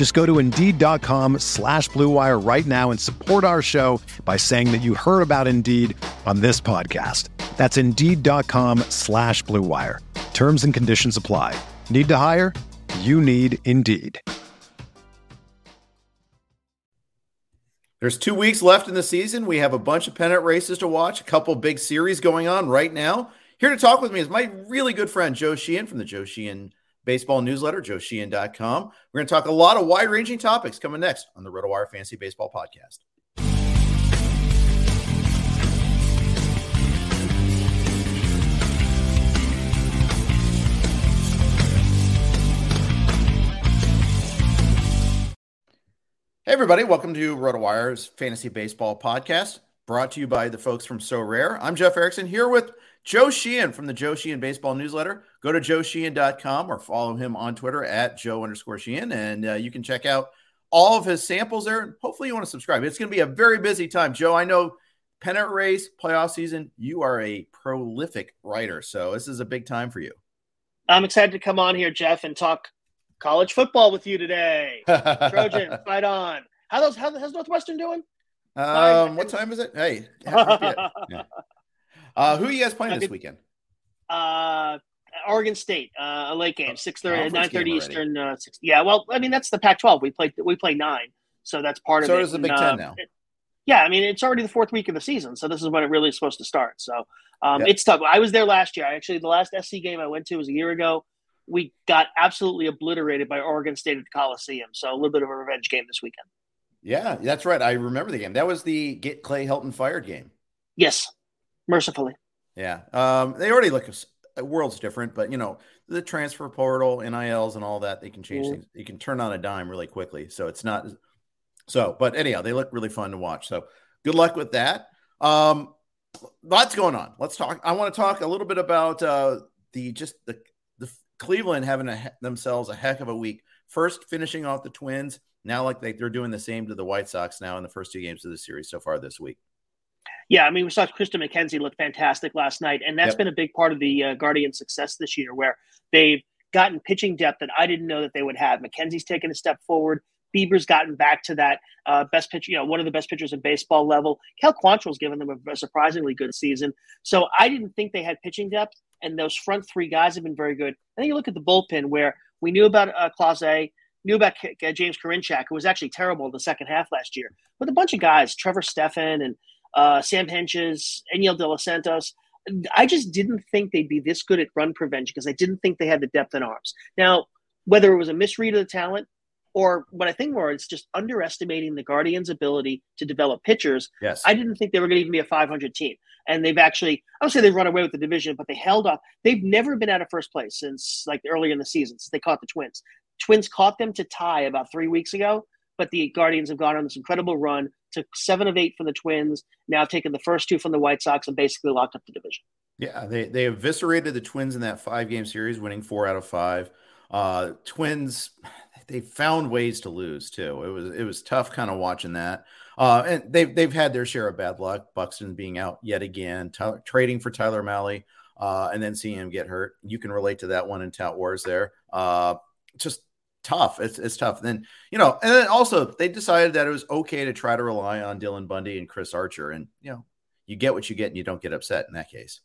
Just go to Indeed.com slash BlueWire right now and support our show by saying that you heard about Indeed on this podcast. That's Indeed.com slash BlueWire. Terms and conditions apply. Need to hire? You need Indeed. There's two weeks left in the season. We have a bunch of pennant races to watch, a couple big series going on right now. Here to talk with me is my really good friend, Joe Sheehan from the Joe Sheehan Baseball Newsletter, joesheehan.com. We're going to talk a lot of wide ranging topics coming next on the RotoWire Fantasy Baseball Podcast. Hey, everybody, welcome to RotoWire's Fantasy Baseball Podcast, brought to you by the folks from Sorare. I'm Jeff Erickson here with Joe Sheehan from the Joe Sheehan Baseball Newsletter. Go to joesheehan.com or follow him on Twitter at Joe underscore Sheehan, and uh, you can check out all of his samples there. And hopefully, you want to subscribe. It's going to be a very busy time. Joe, I know pennant race, playoff season, you are a prolific writer. So this is a big time for you. I'm excited to come on here, Jeff, and talk college football with you today. Trojan, fight on. How those? How, how's Northwestern doing? Um, what time is it? Hey, yeah. Uh, who are you guys playing this weekend? Uh, Oregon State, uh, a late game, six thirty, nine thirty Eastern. Uh, six, yeah, well, I mean that's the Pac-12. We play we play nine, so that's part so of it. So does the Big Ten uh, now. It, yeah, I mean it's already the fourth week of the season, so this is when it really is supposed to start. So um, it's tough. I was there last year. Actually, the last SC game I went to was a year ago we got absolutely obliterated by Oregon State at the Coliseum. So a little bit of a revenge game this weekend. Yeah, that's right. I remember the game. That was the get Clay Helton fired game. Yes, mercifully. Yeah, um, they already look. A world's different, but you know the transfer portal, NILs, and all that. They can change things. You can turn on a dime really quickly. So it's not. So, but anyhow, they look really fun to watch. So good luck with that. Um, lots going on. Let's talk. I want to talk a little bit about uh, the just the Cleveland having a, themselves a heck of a week. First, finishing off the Twins. Now, like they, they're doing the same to the White Sox now in the first two games of the series so far this week. Yeah, I mean, we saw Triston McKenzie look fantastic last night, and that's yep. been a big part of the uh, Guardian success this year, where they've gotten pitching depth that I didn't know that they would have. McKenzie's taken a step forward. Bieber's gotten back to that uh, best pitcher, you know, one of the best pitchers in baseball level. Cal Quantrill's given them a, a, surprisingly good season. So I didn't think they had pitching depth, and those front three guys have been very good. I think you look at the bullpen where we knew about uh, Clase, knew about uh, James Karinchak, who was actually terrible in the second half last year, with a bunch of guys, Trevor Stephan and uh, Sam Hentges, Enyel De Los Santos. I just didn't think they'd be this good at run prevention because I didn't think they had the depth in arms. Now, whether it was a misread of the talent or what I think more, it's just underestimating the Guardians' ability to develop pitchers. Yes. I didn't think they were going to even be a 500 team. And they've actually, I would say they've run away with the division, but they held up. They've never been out of first place since like earlier in the season, since they caught the Twins. Twins caught them to tie about three weeks ago, but the Guardians have gone on this incredible run, took seven of eight from the Twins, now taken the first two from the White Sox, and basically locked up the division. Yeah, they, they eviscerated the Twins in that five game series, winning four out of five. Uh, Twins, they found ways to lose too. It was it was tough kind of watching that. Uh, and they've they've had their share of bad luck. Buxton being out yet again, t- trading for Tyler Mahle, uh, and then seeing him get hurt. You can relate to that one in Tout Wars there. Uh, just tough. It's it's tough. then you know, and then also they decided that it was okay to try to rely on Dylan Bundy and Chris Archer, and you know, you get what you get, and you don't get upset in that case.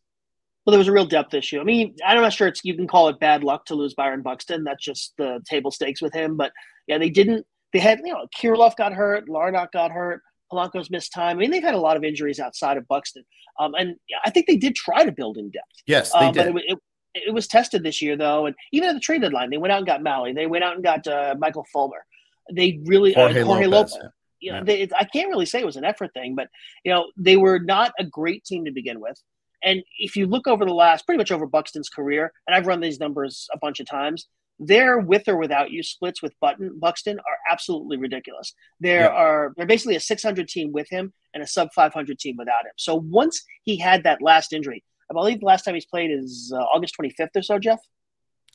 Well, there was a real depth issue. I mean, I'm not sure it's you can call it bad luck to lose Byron Buxton. That's just the table stakes with him. But yeah, they didn't. They had you know Kirilloff got hurt, Larnach got hurt, Polanco's missed time. I mean, they've had a lot of injuries outside of Buxton, um, and I think they did try to build in depth. Yes, they um, did. It, it, was tested this year, though, and even at the trade deadline, they went out and got Mahle. They went out and got uh, Michael Fulmer. They really Jorge, uh, Jorge Lopez. Lopez. You know, yeah. they, I can't really say it was an effort thing, but you know, they were not a great team to begin with. And if you look over the last, pretty much over Buxton's career, and I've run these numbers a bunch of times, their with or without you splits with Button Buxton are absolutely ridiculous. There yeah. are they're basically a 600 team with him and a sub 500 team without him. So once he had that last injury, I believe the last time he's played is uh, August 25th or so, Jeff.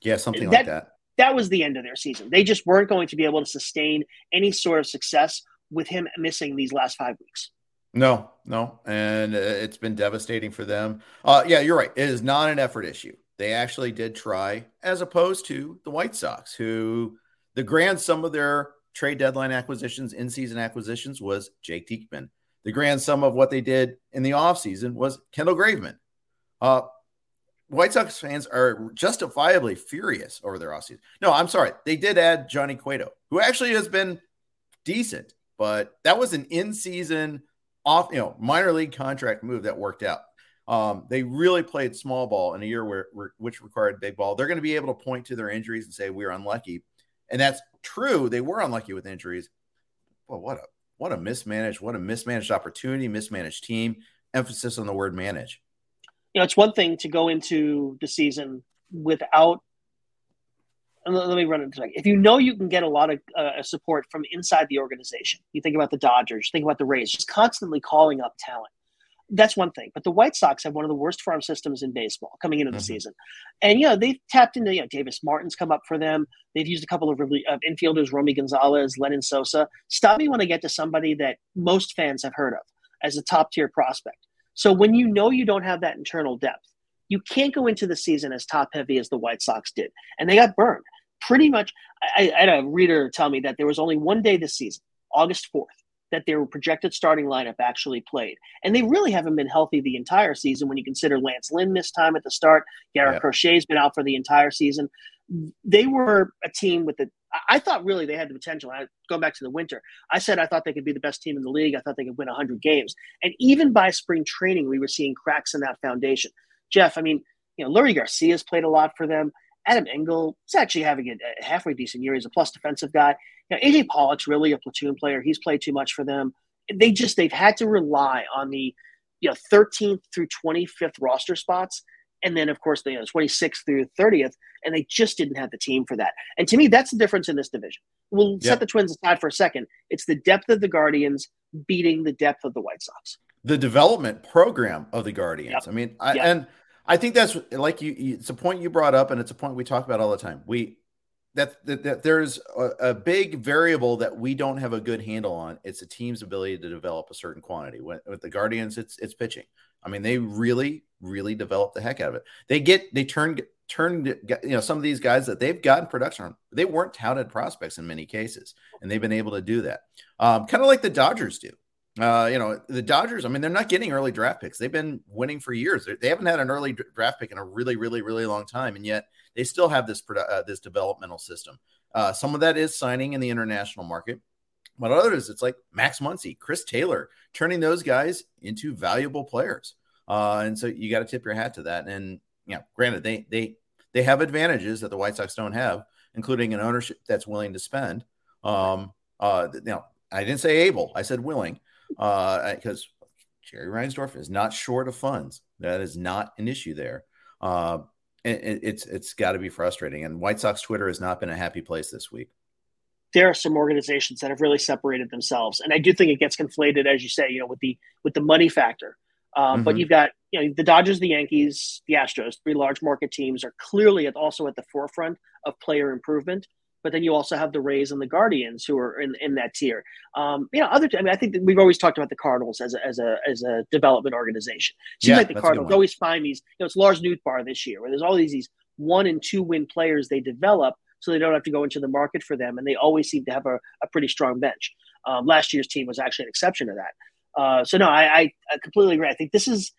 Yeah, something that, like that. That was the end of their season. They just weren't going to be able to sustain any sort of success with him missing these last five weeks. No, no, and uh, it's been devastating for them. Uh, yeah, you're right. It is not an effort issue they actually did try, as opposed to the White Sox, who the grand sum of their trade deadline acquisitions, in season acquisitions, was Jake Diekman. The grand sum of what they did in the offseason was Kendall Graveman. Uh, White Sox fans are justifiably furious over their offseason. No, I'm sorry. They did add Johnny Cueto, who actually has been decent, but that was an in season off, you know, minor league contract move that worked out. Um, they really played small ball in a year where, where which required big ball. They're going to be able to point to their injuries and say we're unlucky, and that's true. They were unlucky with injuries. Well, what a what a mismanaged, what a mismanaged opportunity, mismanaged team. Emphasis on the word manage. You know, it's one thing to go into the season without. Let me run into it. If you know you can get a lot of uh, support from inside the organization, you think about the Dodgers, think about the Rays, just constantly calling up talent that's one thing. But the White Sox have one of the worst farm systems in baseball coming into the mm-hmm. season. And, you know, they've tapped into, you know, Davis Martin's come up for them. They've used a couple of, of infielders, Romy Gonzalez, Lenyn Sosa. Stop me when I get to somebody that most fans have heard of as a top tier prospect. So when you know you don't have that internal depth, you can't go into the season as top heavy as the White Sox did. And they got burned. Pretty much, I, I had a reader tell me that there was only one day this season, August 4th, that their projected starting lineup actually played. And they really haven't been healthy the entire season when you consider Lance Lynn missed time at the start. Garrett. Crochet's been out for the entire season. They were a team with the I thought really they had the potential. I, going back to the winter, I said I thought they could be the best team in the league. I thought they could win 100 games. And even by spring training, we were seeing cracks in that foundation. Jeff, I mean, you know, Leury Garcia's played a lot for them. Adam Engel is actually having a, halfway decent year. He's a plus defensive guy. You know, AJ Pollock's really a platoon player. He's played too much for them. They just they've had to rely on the you know 13th through 25th roster spots, and then of course the you know, 26th through 30th, and they just didn't have the team for that. And to me, that's the difference in this division. We'll set the Twins aside for a second. It's the depth of the Guardians beating the depth of the White Sox. The development program of the Guardians. Yep. I mean, I, yep. and I think that's like you. It's a point you brought up, and it's a point we talk about all the time. We that, that, that there's a, a, big variable that we don't have a good handle on. It's a team's ability to develop a certain quantity. With, with the Guardians, it's it's pitching. I mean, they really, really develop the heck out of it. They get they turn turn you know some of these guys that they've gotten production on. They weren't touted prospects in many cases, and they've been able to do that. Um, kind of like the Dodgers do. Uh, you know, the Dodgers, I mean, they're not getting early draft picks. They've been winning for years. They haven't had an early draft pick in a really, really, really long time. And yet they still have this, uh, this developmental system. Uh, some of that is signing in the international market, but others, it's like Max Muncy, Chris Taylor, turning those guys into valuable players. Uh, and so you got to tip your hat to that. And, you know, granted, they, they, they have advantages that the White Sox don't have, including an ownership that's willing to spend. Um, uh, you I didn't say able, I said willing because uh, Jerry Reinsdorf is not short of funds. That is not an issue there. Uh, it, it's it's got to be frustrating. And White Sox Twitter has not been a happy place this week. There are some organizations that have really separated themselves, and I do think it gets conflated, as you say, you know, with the with the money factor. Um, mm-hmm. But you've got you know the Dodgers, the Yankees, the Astros, three large market teams are clearly at, also at the forefront of player improvement. But then you also have the Rays and the Guardians who are in, in that tier. Um, you know, other. I mean, I think we've always talked about the Cardinals as a as a as a development organization. Seems yeah, like the Cardinals always find these. You know, it's Lars Nootbaar this year, where there's all these these one and two win players they develop, so they don't have to go into the market for them, and they always seem to have a, a pretty strong bench. Um, last year's team was actually an exception to that. Uh, so no, I, I, I completely agree. I think this is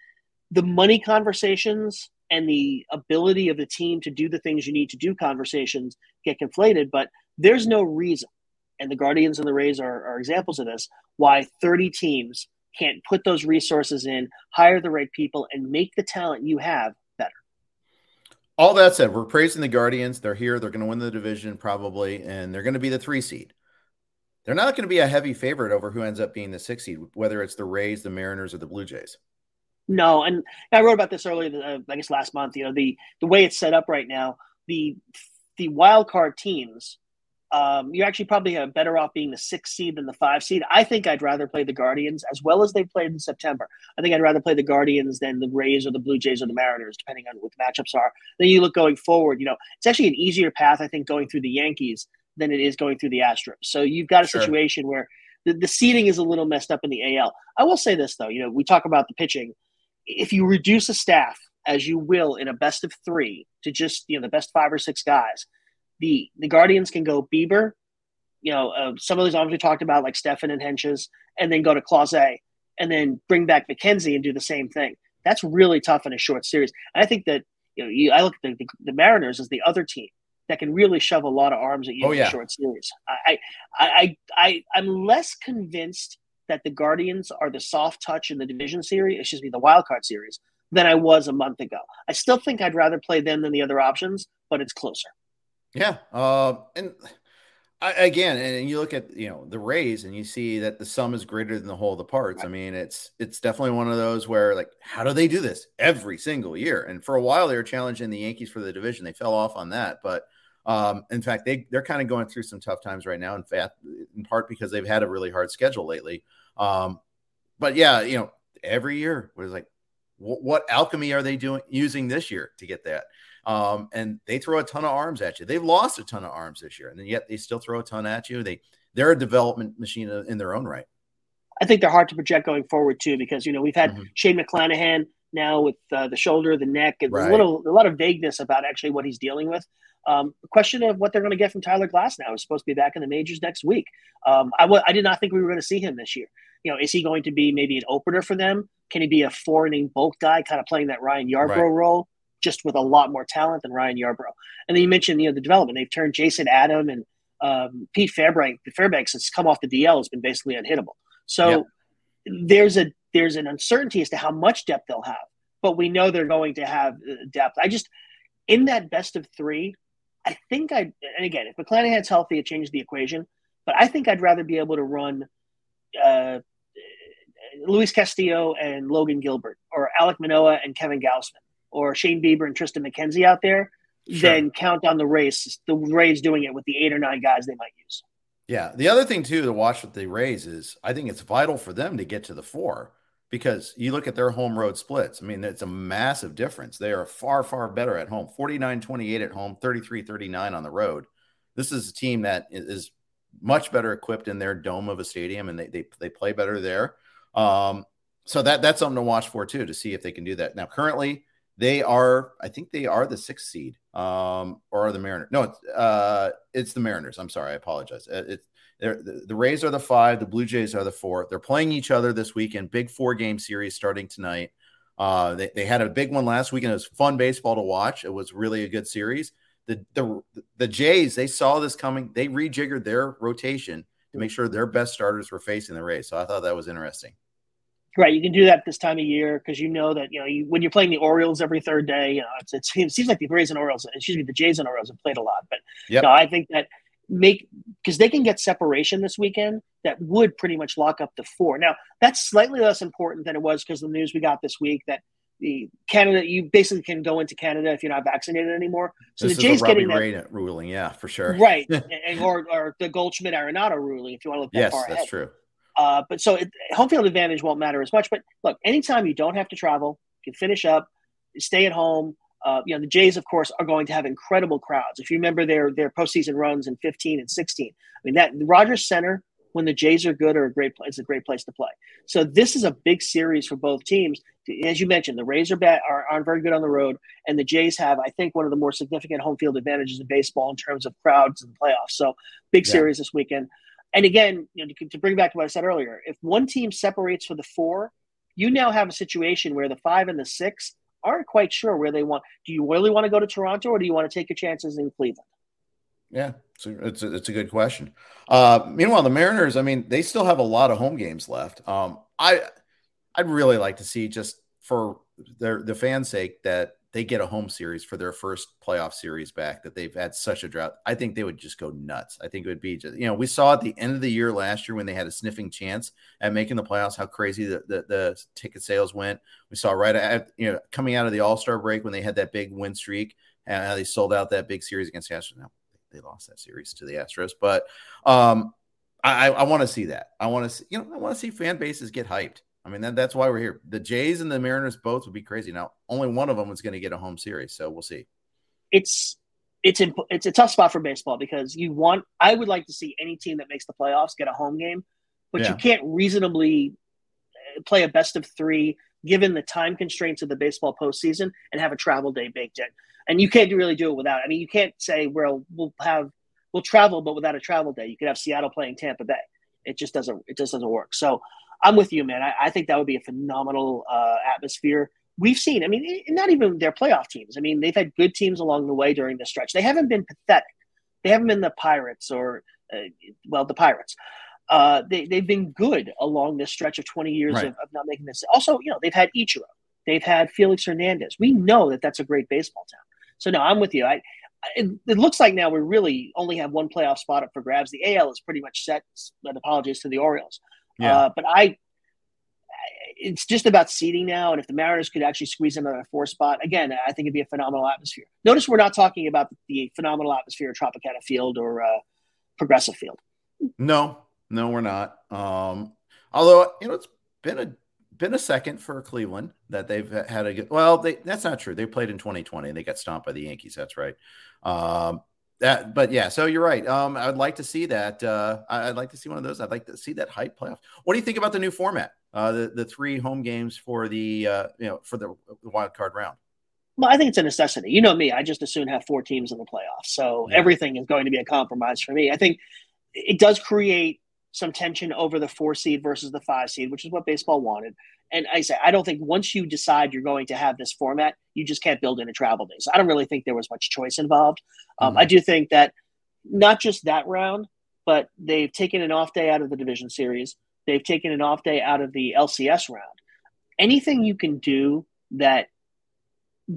the money conversations and the ability of the team to do the things you need to do conversations get conflated, but there's no reason. and the Guardians and the Rays are, are examples of this, why 30 teams can't put those resources in, hire the right people, and make the talent you have better. All that said, we're praising the Guardians. They're here. They're going to win the division probably, and they're going to be the three seed. They're not going to be a heavy favorite over who ends up being the six seed, whether it's the Rays, the Mariners, or the Blue Jays. No, and I wrote about this earlier. Uh, I guess last month. You know the the way it's set up right now. The the wild card teams um, you're actually probably better off being the six seed than the five seed. I think I'd rather play the Guardians as well as they played in September. I think I'd rather play the Guardians than the Rays or the Blue Jays or the Mariners, depending on what the matchups are. Then you look going forward, you know, it's actually an easier path, I think, going through the Yankees than it is going through the Astros. So you've got a sure. situation where the, the seating is a little messed up in the AL. I will say this, though, you know, we talk about the pitching. If you reduce a staff, as you will in a best of three, to just, you know, the best five or six guys – the the Guardians can go Bieber, you know, uh, some of those arms we talked about, like Stephan and Hentges, and then go to Clase, and then bring back McKenzie and do the same thing. That's really tough in a short series. And I think that you know, you, I look at the, the, the, Mariners as the other team that can really shove a lot of arms at you oh, in yeah. a short series. I, I, I, I, I'm less convinced that the Guardians are the soft touch in the division series, excuse me, the wild card series, than I was a month ago. I still think I'd rather play them than the other options, but it's closer. Yeah. Uh, and I, again, and you look at you know the Rays, and you see that the sum is greater than the whole of the parts. Right. I mean, it's it's definitely one of those where like, how do they do this every single year? And for a while, they were challenging the Yankees for the division. They fell off on that, but um, in fact, they they're kind of going through some tough times right now. In fact, in part because they've had a really hard schedule lately. Um, but yeah, you know, every year was like, what alchemy are they doing using this year to get that? Um, and they throw a ton of arms at you. They've lost a ton of arms this year, and yet they still throw a ton at you. They they're a development machine in their own right. I think they're hard to project going forward too, because you know we've had mm-hmm. Shane McClanahan now with uh, the shoulder, the neck, and right. a little a lot of vagueness about actually what he's dealing with. Um, question of what they're going to get from Tyler Glasnow is supposed to be back in the majors next week. Um, I, w- I did not think we were going to see him this year. You know, is he going to be maybe an opener for them? Can he be a four inning bulk guy, kind of playing that Ryan Yarbrough right. role? just with a lot more talent than Ryan Yarbrough. And then you mentioned, you know, the development. They've turned Jason Adam and um, Pete Fairbanks. Fairbanks has come off the DL has been basically unhittable. So yep. there's a there's an uncertainty as to how much depth they'll have, but we know they're going to have uh, depth. I just in that best of three, I think I and again if McClanahan's healthy, it changes the equation. But I think I'd rather be able to run uh, Luis Castillo and Logan Gilbert, or Alek Manoah and Kevin Gausman, or Shane Bieber and Triston McKenzie out there, sure. then count on the race. The Rays doing it with the eight or nine guys they might use. Yeah. The other thing too to watch with the Rays is I think it's vital for them to get to the four because you look at their home road splits. I mean, it's a massive difference. They are far, far better at home 49 28 at home, 33 39 on the road. This is a team that is much better equipped in their dome of a stadium and they, they, they play better there. Um, so that that's something to watch for too to see if they can do that. Now, currently, they are, I think they are the sixth seed, um, or are the Mariners? No, it's, uh, it's the Mariners. I'm sorry, I apologize. Uh, it's the, the Rays are the five, the Blue Jays are the four. They're playing each other this weekend. Big four game series starting tonight. Uh, they, they had a big one last week, and it was fun baseball to watch. It was really a good series. The the the Jays they saw this coming. They rejiggered their rotation to make sure their best starters were facing the Rays. So I thought that was interesting. Right, you can do that this time of year because you know that you know you, when you're playing the Orioles every third day, you know it seems like the Rays and Orioles, excuse me, the Jays and Orioles have played a lot, but yep. you know, I think that make because they can get separation this weekend that would pretty much lock up the four. Now that's slightly less important than it was because the news we got this week that the Canada you basically can go into Canada if you're not vaccinated anymore. So this the Jays getting that ruling, yeah, for sure, right, and, or or the Goldschmidt Arenado ruling if you want to look that far. yes, far that's ahead. true. Uh, but so it, home field advantage won't matter as much. But look, anytime you don't have to travel, you can finish up, stay at home. Uh, you know, the Jays, of course, are going to have incredible crowds. If you remember their their postseason runs in 15 and 16, I mean that Rogers Center when the Jays are good are a great place. It's a great place to play. So this is a big series for both teams. As you mentioned, the Rays are bad, are, aren't very good on the road, and the Jays have, I think, one of the more significant home field advantages in baseball in terms of crowds and playoffs. So big yeah. series this weekend. And again, you know, to, to bring back to what I said earlier, if one team separates for the four, you now have a situation where the five and the six aren't quite sure where they want. Do you really want to go to Toronto or do you want to take your chances in Cleveland? Yeah, it's a, it's a, it's a good question. Uh, meanwhile, the Mariners, I mean, they still have a lot of home games left. Um, I I'd really like to see just for their the fans' sake that they get a home series for their first playoff series back that they've had such a drought. I think they would just go nuts. I think it would be just, you know, we saw at the end of the year last year when they had a sniffing chance at making the playoffs, how crazy the, the, the ticket sales went. We saw right at, you know, coming out of the All Star break when they had that big win streak and how they sold out that big series against the Astros. Now they lost that series to the Astros, but um, I, I want to see that. I want to see, you know, I want to see fan bases get hyped. I mean, that, that's why we're here. The Jays and the Mariners both would be crazy. Now, only one of them is going to get a home series, so we'll see. It's it's imp- it's a tough spot for baseball because you want. I would like to see any team that makes the playoffs get a home game, but yeah. you can't reasonably uh, play a best of three given the time constraints of the baseball postseason and have a travel day baked in. And you can't really do it without. I mean, you can't say well we'll have we'll travel, but without a travel day, you could have Seattle playing Tampa Bay. It just doesn't. It just doesn't work. So I'm with you, man. I, I think that would be a phenomenal uh, atmosphere. We've seen, I mean, not even their playoff teams. I mean, they've had good teams along the way during the stretch. They haven't been pathetic. They haven't been the Pirates or, uh, well, the Pirates. Uh, they, they've been good along this stretch of 20 years right. of, of, not making this. Also, you know, they've had Ichiro. They've had Felix Hernandez. We know that that's a great baseball town. So, no, I'm with you. I, it, it, looks like now we really only have one playoff spot up for grabs. The AL is pretty much set. But apologies to the Orioles. Yeah. Uh, but I, it's just about seeding now. And if the Mariners could actually squeeze them in a four spot, again, I think it'd be a phenomenal atmosphere. Notice we're not talking about the phenomenal atmosphere of Tropicana Field or uh, Progressive Field. No, no, we're not. Um, although you know, it's been a been a second for Cleveland that they've had a good. Well, they, that's not true. They played in 2020 and they got stomped by the Yankees. That's right. Um, that, but yeah, so you're right. Um, I'd like to see that. Uh, I'd like to see one of those. I'd like to see that hype playoff. What do you think about the new format? Uh, the the three home games for the uh, you know for the wild card round. Well, I think it's a necessity. You know me; I just assume have four teams in the playoffs, so yeah. everything is going to be a compromise for me. I think it does create some tension over the four seed versus the five seed, which is what baseball wanted. And I say, I don't think once you decide you're going to have this format, you just can't build in a travel day. So I don't really think there was much choice involved. Um, mm-hmm. I do think that not just that round, but they've taken an off day out of the division series. They've taken an off day out of the LCS round. Anything you can do that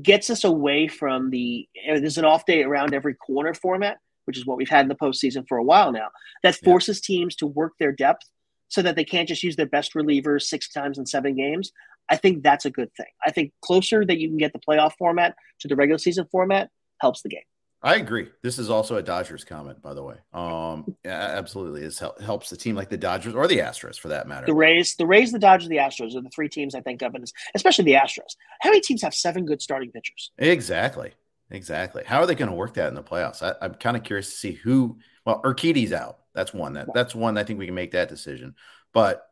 gets us away from the there's an off day around every corner format which is what we've had in the postseason for a while now, that forces yeah. teams to work their depth so that they can't just use their best relievers six times in seven games. I think that's a good thing. I think closer that you can get the playoff format to the regular season format helps the game. I agree. This is also a Dodgers comment, by the way. Um, yeah, absolutely, it helps the team like the Dodgers or the Astros, for that matter. The Rays, the Rays, the Dodgers, the Astros are the three teams I think of, and especially the Astros. How many teams have seven good starting pitchers? Exactly. Exactly. How are they going to work that in the playoffs? I, am kind of curious to see who. Well, Urquidy's out. That's one. That that's one. I think we can make that decision. But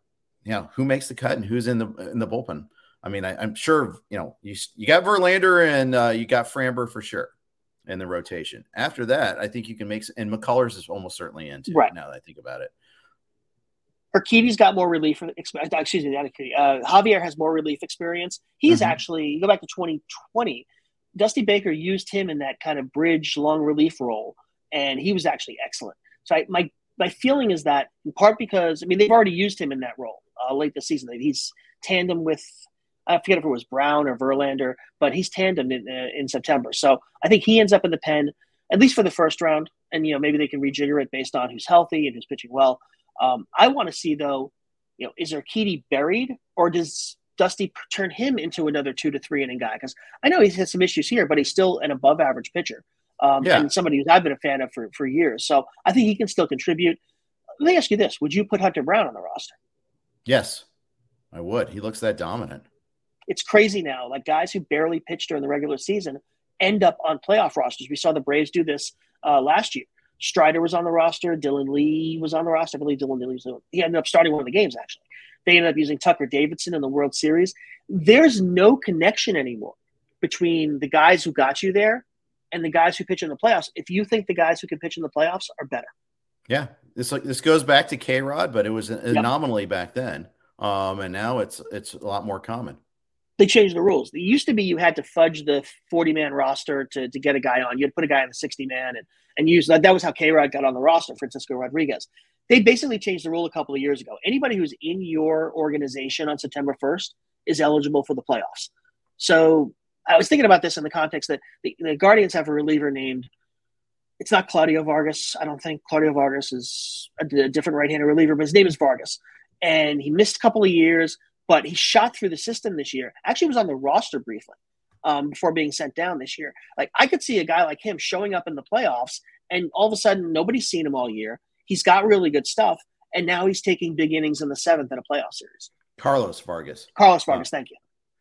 you know, who makes the cut and who's in the in the bullpen? I mean, I, am sure you know you you got Verlander and uh, you got Framber for sure in the rotation. After that, I think you can make and McCullers is almost certainly in too. Right now that I think about it. Urquidy's got more relief. Excuse me, not Urquidy. Uh, Javier has more relief experience. He's mm-hmm. actually go back to 2020 Dusty Baker used him in that kind of bridge long relief role, and he was actually excellent. So I, my my feeling is that in part because I mean they've already used him in that role uh, late this season. He's tandem with I forget if it was Brown or Verlander, but he's tandem in, uh, in September. So I think he ends up in the pen at least for the first round, and you know maybe they can rejigger it based on who's healthy and who's pitching well. Um, I want to see though, you know, is Urquidy buried or does Dusty turn him into another two to three inning guy? Because I know he's had some issues here, but he's still an above average pitcher. Um, yeah. and somebody who I've been a fan of for, for years. So I think he can still contribute. Let me ask you this: Would you put Hunter Brown on the roster? Yes, I would. He looks that dominant. It's crazy now. Like guys who barely pitched during the regular season end up on playoff rosters. We saw the Braves do this uh, last year. Strider was on the roster. Dylan Lee was on the roster. I believe Dylan Lee was. He ended up starting one of the games actually. They ended up using Tucker Davidson in the World Series. There's no connection anymore between the guys who got you there and the guys who pitch in the playoffs. If you think the guys who can pitch in the playoffs are better, yeah, this like this goes back to K Rod, but it was an yep. anomaly back then, um, and now it's it's a lot more common. they changed the rules. It used to be you had to fudge the 40 man roster to, to get a guy on. You had to put a guy on the 60 man and, and use that. That was how K Rod got on the roster, Francisco Rodriguez. They basically changed the rule a couple of years ago. Anybody who's in your organization on September 1st is eligible for the playoffs. So I was thinking about this in the context that the, the Guardians have a reliever named, it's not Claudio Vargas. I don't think Claudio Vargas is a, a different right handed reliever, but his name is Vargas. And he missed a couple of years but he shot through the system this year. Actually, was on the roster briefly um, before being sent down this year. Like I could see a guy like him showing up in the playoffs, and all of a sudden nobody's seen him all year. He's got really good stuff, and now he's taking big innings in the seventh in a playoff series. Carlos Vargas. Carlos Vargas. Uh, thank you.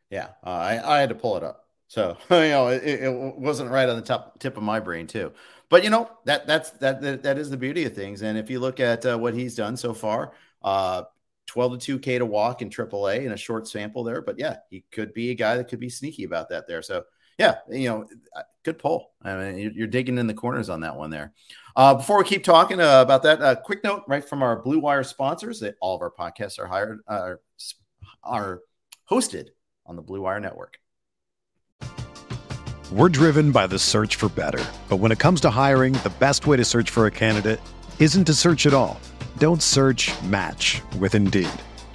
Yeah, uh, I, I had to pull it up, so you know it, it wasn't right on the top tip of my brain too. But you know that that's that that, that is the beauty of things. And if you look at uh, what he's done so far, uh, 12 to 2K to walk in AAA in a short sample there. But yeah, he could be a guy that could be sneaky about that there. So yeah, you know, uh, good pull. I mean, you're digging in the corners on that one there. Uh, before we keep talking uh, about that, a uh, quick note right from our Blue Wire sponsors that all of our podcasts are hired uh, are hosted on the Blue Wire Network. We're driven by the search for better, but when it comes to hiring, the best way to search for a candidate isn't to search at all. Don't search. Match with Indeed.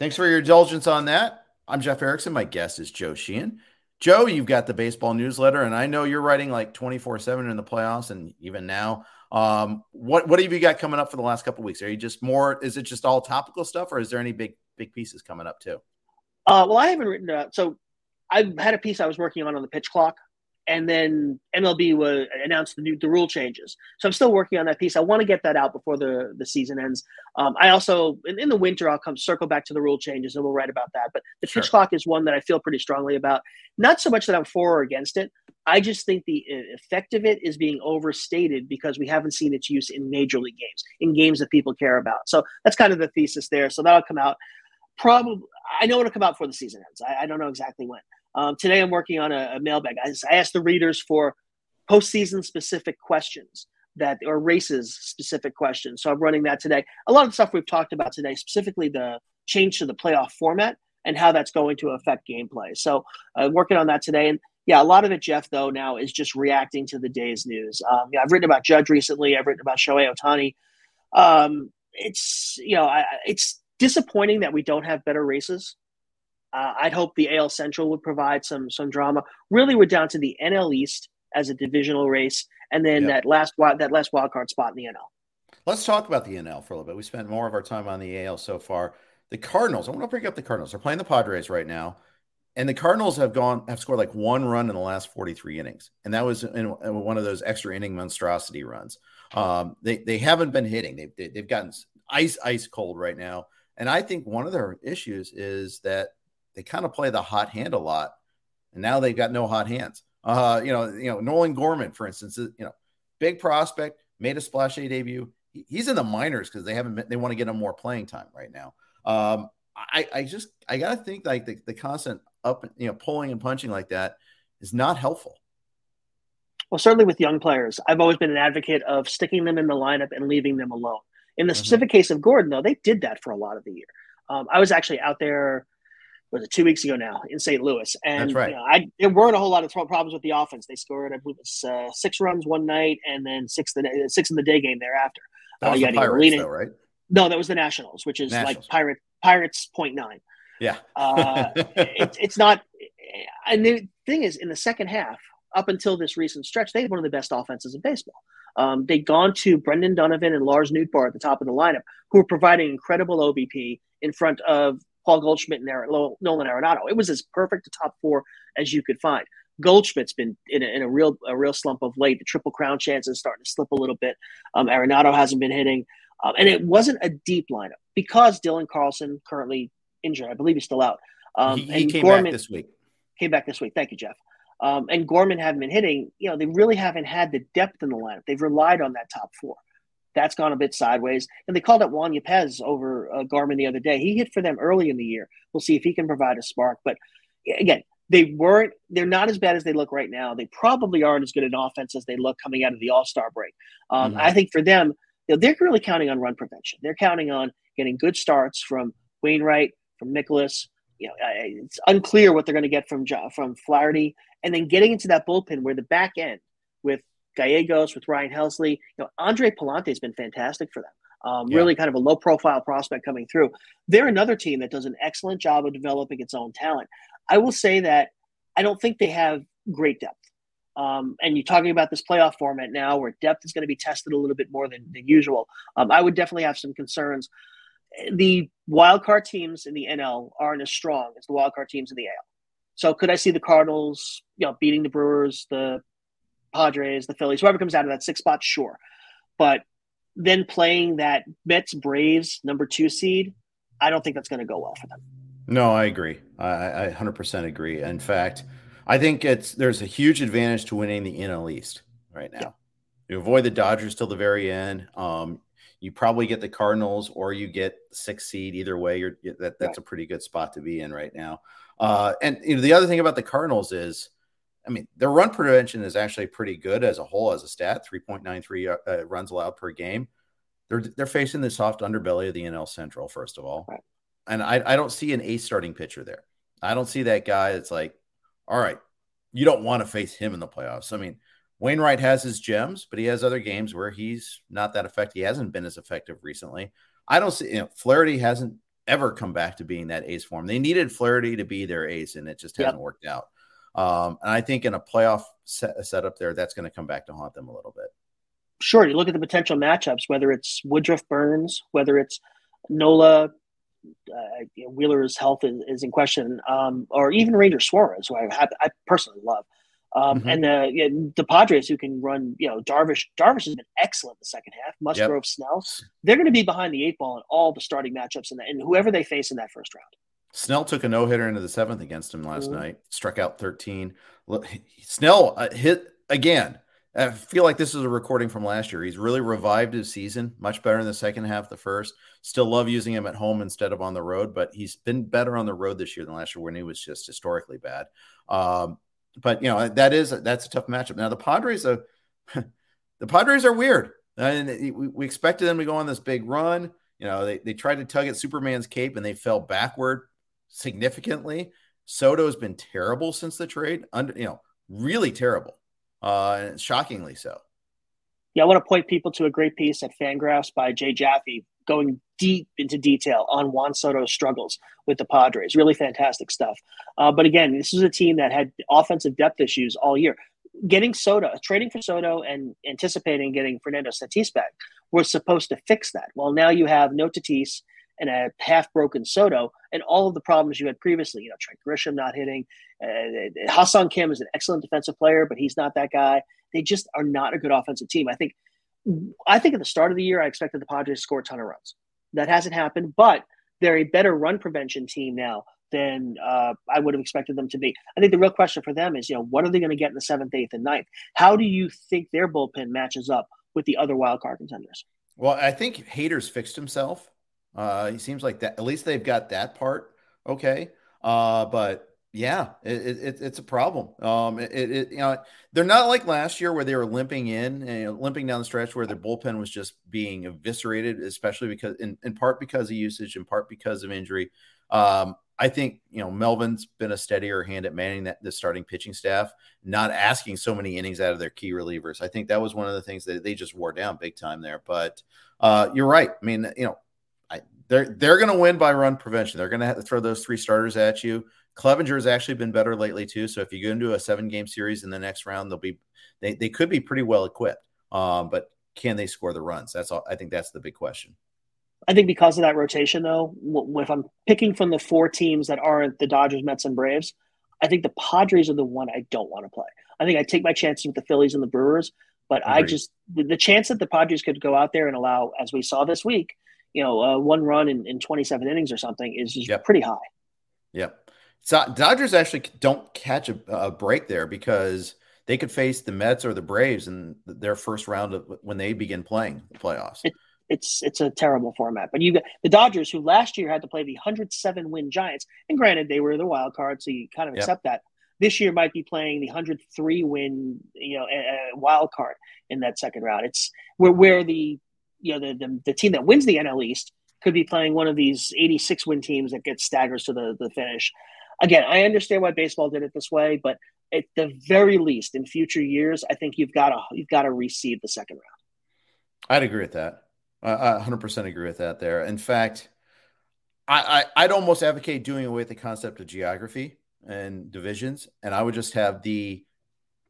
Thanks for your indulgence on that. I'm Jeff Erickson. My guest is Joe Sheehan. Joe, you've got the baseball newsletter, and I know you're writing like 24 7 in the playoffs and even now. Um, what what have you got coming up for the last couple weeks? Are you just more, is it just all topical stuff, or is there any big, big pieces coming up too? Uh, well, I haven't written, uh, so I had a piece I was working on on the pitch clock and then MLB will announce the new the rule changes. So I'm still working on that piece. I want to get that out before the the season ends. Um, I also in, in, the winter I'll come circle back to the rule changes and we'll write about that. But the sure. pitch clock is one that I feel pretty strongly about. Not so much that I'm for or against it. I just think the effect of it is being overstated because we haven't seen its use in major league games, in games that people care about. So that's kind of the thesis there. So that'll come out probably. I know it'll come out before the season ends. I, I don't know exactly when. Um, today, I'm working on a, a mailbag. I, I asked the readers for postseason specific questions that or races specific questions. So I'm running that today. A lot of stuff we've talked about today, specifically the change to the playoff format and how that's going to affect gameplay. So uh, working on that today. And yeah, a lot of it, Jeff, though, now is just reacting to the day's news. Um, yeah, I've written about Judge recently. I've written about Shohei Ohtani. Um, it's you know, I, it's disappointing that we don't have better races. Uh, I'd hope the AL Central would provide some some drama. Really, we're down to the NL East as a divisional race, and then yep. that last that last wild card spot in the NL. Let's talk about the NL for a little bit. We spent more of our time on the AL so far. The Cardinals. I want to bring up the Cardinals. They're playing the Padres right now, and the Cardinals have gone have scored like one run in the last forty three innings, and that was in, in, one of those extra inning monstrosity runs. Um, they they haven't been hitting. They've they, have they have gotten ice ice cold right now, and I think one of their issues is that they kind of play the hot hand a lot, and now they've got no hot hands. Uh, you know, you know, Nolan Gorman, for instance, you know, big prospect, made a splash A debut. He's in the minors because they haven't been, they want to get him more playing time right now. Um, I, I just I gotta think like the, the constant up, you know, pulling and punching like that is not helpful. Well, certainly with young players, I've always been an advocate of sticking them in the lineup and leaving them alone. In the mm-hmm. specific case of Gordon, though, they did that for a lot of the year. Um, I was actually out there, was it two weeks ago now in St. Louis, and right. you know, I there weren't a whole lot of problems with the offense. They scored, I believe, it was uh, six runs one night, and then six the six in the day game thereafter. That was uh, the Pirates, though, right? No, that was the Nationals, which is Nationals. like Pirate Pirates point nine. Yeah, uh, it, it's not. And the thing is, in the second half, up until this recent stretch, they had one of the best offenses in baseball. Um, they'd gone to Brendan Donovan and Lars Nootbaar at the top of the lineup, who were providing incredible OBP in front of Paul Goldschmidt and Nolan Arenado. It was as perfect a top four as you could find. Goldschmidt's been in a, in a real a real slump of late. The triple crown chance is starting to slip a little bit. Um, Arenado hasn't been hitting, um, and it wasn't a deep lineup because Dylan Carlson currently injured. I believe he's still out. Um, he, he came Gorman, back this week. Came back this week. Thank you, Jeff. Um, and Gorman haven't been hitting. You know, they really haven't had the depth in the lineup. They've relied on that top four. That's gone a bit sideways. And they called up Juan Yepez over uh, Gorman the other day. He hit for them early in the year. We'll see if he can provide a spark. But again, they weren't, they're not as bad as they look right now. They probably aren't as good an offense as they look coming out of the All Star break. Um, mm-hmm. I think for them, you know, they're really counting on run prevention. They're counting on getting good starts from Wainwright, from Mikolas. You know, it's unclear what they're going to get from from Flaherty, and then getting into that bullpen where the back end with Gallegos, with Ryan Helsley. You know, Andre Pallante has been fantastic for them. Um, yeah. Really kind of a low profile prospect coming through. They're another team that does an excellent job of developing its own talent. I will say that I don't think they have great depth. Um, and you're talking about this playoff format now where depth is going to be tested a little bit more than, than usual. Um, I would definitely have some concerns. The wild card teams in the NL aren't as strong as the wild card teams in the AL. So could I see the Cardinals, you know, beating the Brewers, the Padres, the Phillies, whoever comes out of that six spot, sure. But then playing that Mets Braves number two seed, I don't think that's going to go well for them. No, I agree. I, I 100% agree. In fact, I think it's there's a huge advantage to winning the NL East right now. Yeah. You avoid the Dodgers till the very end. Um, you probably get the Cardinals or you get six seed. Either way, you're that that's right. a pretty good spot to be in right now. Uh, and you know the other thing about the Cardinals is I mean, their run prevention is actually pretty good as a whole, as a stat 3.93 uh, uh, runs allowed per game. They're, they're facing the soft underbelly of the NL Central, first of all. Right. And I, I don't see an ace starting pitcher there. I don't see that guy that's like, all right, you don't want to face him in the playoffs. I mean, Wainwright has his gems, but he has other games where he's not that effective. He hasn't been as effective recently. I don't see, you know, Flaherty hasn't ever come back to being that ace form. They needed Flaherty to be their ace, and it just hasn't worked out. Um, and I think in a playoff set, setup there, that's going to come back to haunt them a little bit. Sure. You look at the potential matchups, whether it's Woodruff Burns, whether it's Nola, uh, Wheeler's health is, is in question, um, or even Ranger Suarez, who I, have, I personally love. Um, mm-hmm. And the you know, the Padres who can run, you know, Darvish. Darvish has been excellent the second half. Musgrove, yep. Snell, they're going to be behind the eight ball in all the starting matchups, and, and whoever they face in that first round. Snell took a no hitter into the seventh against him last mm-hmm. night, struck out 13. Snell uh, hit again. I feel like this is a recording from last year. He's really revived his season, much better in the second half, the first. Still love using him at home instead of on the road, but he's been better on the road this year than last year when he was just historically bad. Um, but you know that is that's a tough matchup. Now the Padres are the Padres are weird, and we, we expected them to go on this big run. You know they they tried to tug at Superman's cape and they fell backward significantly. Soto's been terrible since the trade, under you know, really terrible, uh, shockingly so. Yeah, I want to point people to a great piece at Fangraphs by Jay Jaffe, going deep into detail on Juan Soto's struggles with the Padres. Really fantastic stuff. Uh, but again, this is a team that had offensive depth issues all year. Getting Soto, trading for Soto, and anticipating getting Fernando Tatis back was supposed to fix that. Well, now you have no Tatis and a half broken Soto and all of the problems you had previously. You know, Trent Grisham not hitting. Uh, Ha-Seong Kim is an excellent defensive player, but he's not that guy. They just are not a good offensive team. I think. I think at the start of the year, I expected the Padres to score a ton of runs. That hasn't happened, but they're a better run prevention team now than uh, I would have expected them to be. I think the real question for them is, you know, what are they going to get in the seventh, eighth, and ninth? How do you think their bullpen matches up with the other wild card contenders? Well, I think Hader's fixed himself Uh, he seems like that. At least they've got that part okay. Uh, but yeah, it, it, it's a problem. Um, it, it, you know they're not like last year where they were limping in and limping down the stretch where their bullpen was just being eviscerated, especially because in, in part because of usage, in part because of injury. Um, I think you know Melvin's been a steadier hand at manning that the starting pitching staff, not asking so many innings out of their key relievers. I think that was one of the things that they just wore down big time there. But uh, you're right. I mean, you know, they're they're going to win by run prevention. They're going to have to throw those three starters at you. Clevinger has actually been better lately too. So if you go into a seven game series in the next round, they'll be they they could be pretty well equipped. Um, but can they score the runs? That's all. I think that's the big question. I think because of that rotation, though, if I'm picking from the four teams that aren't the Dodgers, Mets, and Braves, I think the Padres are the one I don't want to play. I think I take my chances with the Phillies and the Brewers, but Agreed. I just the, the, chance that the Padres could go out there and allow, as we saw this week, you know, uh, one run in, in 27 innings or something is just yep. pretty high. Yep. So Dodgers actually don't catch a, a, break there because they could face the Mets or the Braves in their first round of when they begin playing the playoffs. It, it's it's a terrible format. But you got the Dodgers, who last year had to play the 107 win Giants, and granted they were the wild card, so you kind of yep. accept that. This year might be playing the 103 win, you know, a wild card in that second round. It's where where the you know the, the, the team that wins the NL East could be playing one of these 86 win teams that gets staggers to the the finish. Again, I understand why baseball did it this way, but at the very least, in future years, I think you've got to you've got to reseed the second round. I'd agree with that. I 100% agree with that. There, in fact, I, I I'd almost advocate doing away with the concept of geography and divisions, and I would just have the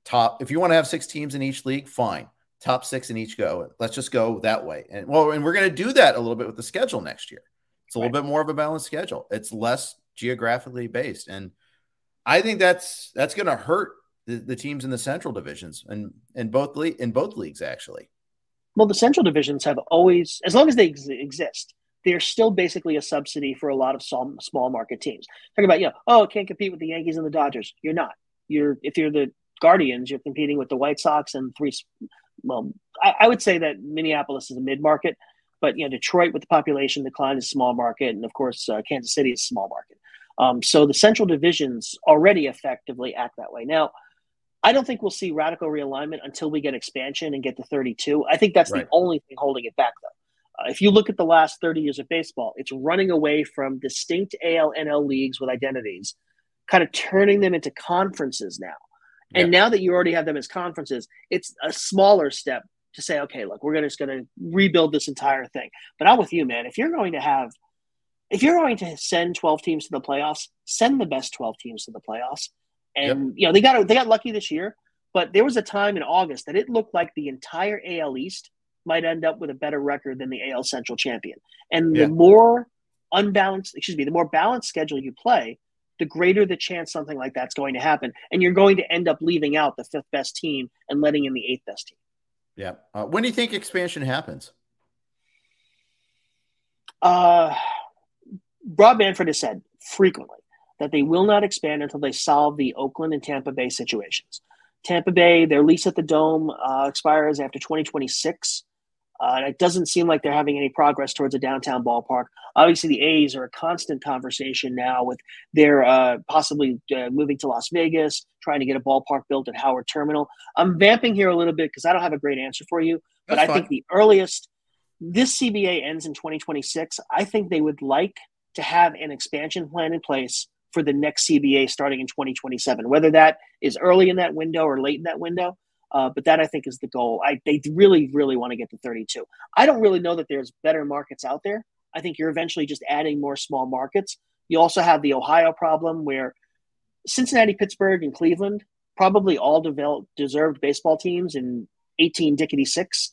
top. If you want to have six teams in each league, fine top six in each go. Let's just go that way. And well, and we're going to do that a little bit with the schedule next year. It's a right. little bit more of a balanced schedule. It's less geographically based, and I think that's that's going to hurt the, the, teams in the central divisions and in both le- in both leagues actually. Well, the central divisions have always, as long as they ex- exist, they're still basically a subsidy for a lot of small, small market teams. Talking about, you know, oh, can't compete with the Yankees and the Dodgers. You're not. You're if you're the Guardians, you're competing with the White Sox and three well, I, I would say that Minneapolis is a mid market, but you know Detroit with the population decline is a small market, and of course uh, Kansas City is a small market. Um, so the central divisions already effectively act that way. Now, I don't think we'll see radical realignment until we get expansion and get to 32. I think that's right. the only thing holding it back, though. Uh, if you look at the last 30 years of baseball, it's running away from distinct AL, NL leagues with identities, kind of turning them into conferences now. And now that you already have them as conferences, it's a smaller step to say, okay, look, we're gonna, just going to rebuild this entire thing. But I'm with you, man. If you're going to have, if you're going to send 12 teams to the playoffs, send the best 12 teams to the playoffs. And yep. you know they got they got lucky this year, but there was a time in August that it looked like the entire AL East might end up with a better record than the AL Central champion. And yeah. the more unbalanced, excuse me, the more balanced schedule you play, the greater the chance something like that's going to happen. And you're going to end up leaving out the fifth best team and letting in the eighth best team. Yeah. Uh, when do you think expansion happens? Uh, Rob Manfred has said frequently that they will not expand until they solve the Oakland and Tampa Bay situations. Tampa Bay, their lease at the Dome uh, expires after 2026. Uh, and it doesn't seem like they're having any progress towards a downtown ballpark. Obviously, the A's are a constant conversation now with their uh, possibly uh, moving to Las Vegas, trying to get a ballpark built at Howard Terminal. I'm vamping here a little bit because I don't have a great answer for you, but That's I fine. think the earliest this CBA ends in 2026. I think they would like to have an expansion plan in place for the next CBA starting in 2027, whether that is early in that window or late in that window. Uh, but that I think is the goal. I, they really, really want to get to 32. I don't really know that there's better markets out there. I think you're eventually just adding more small markets. You also have the Ohio problem where Cincinnati, Pittsburgh, and Cleveland probably all developed, deserved baseball teams in 18 Dickety six,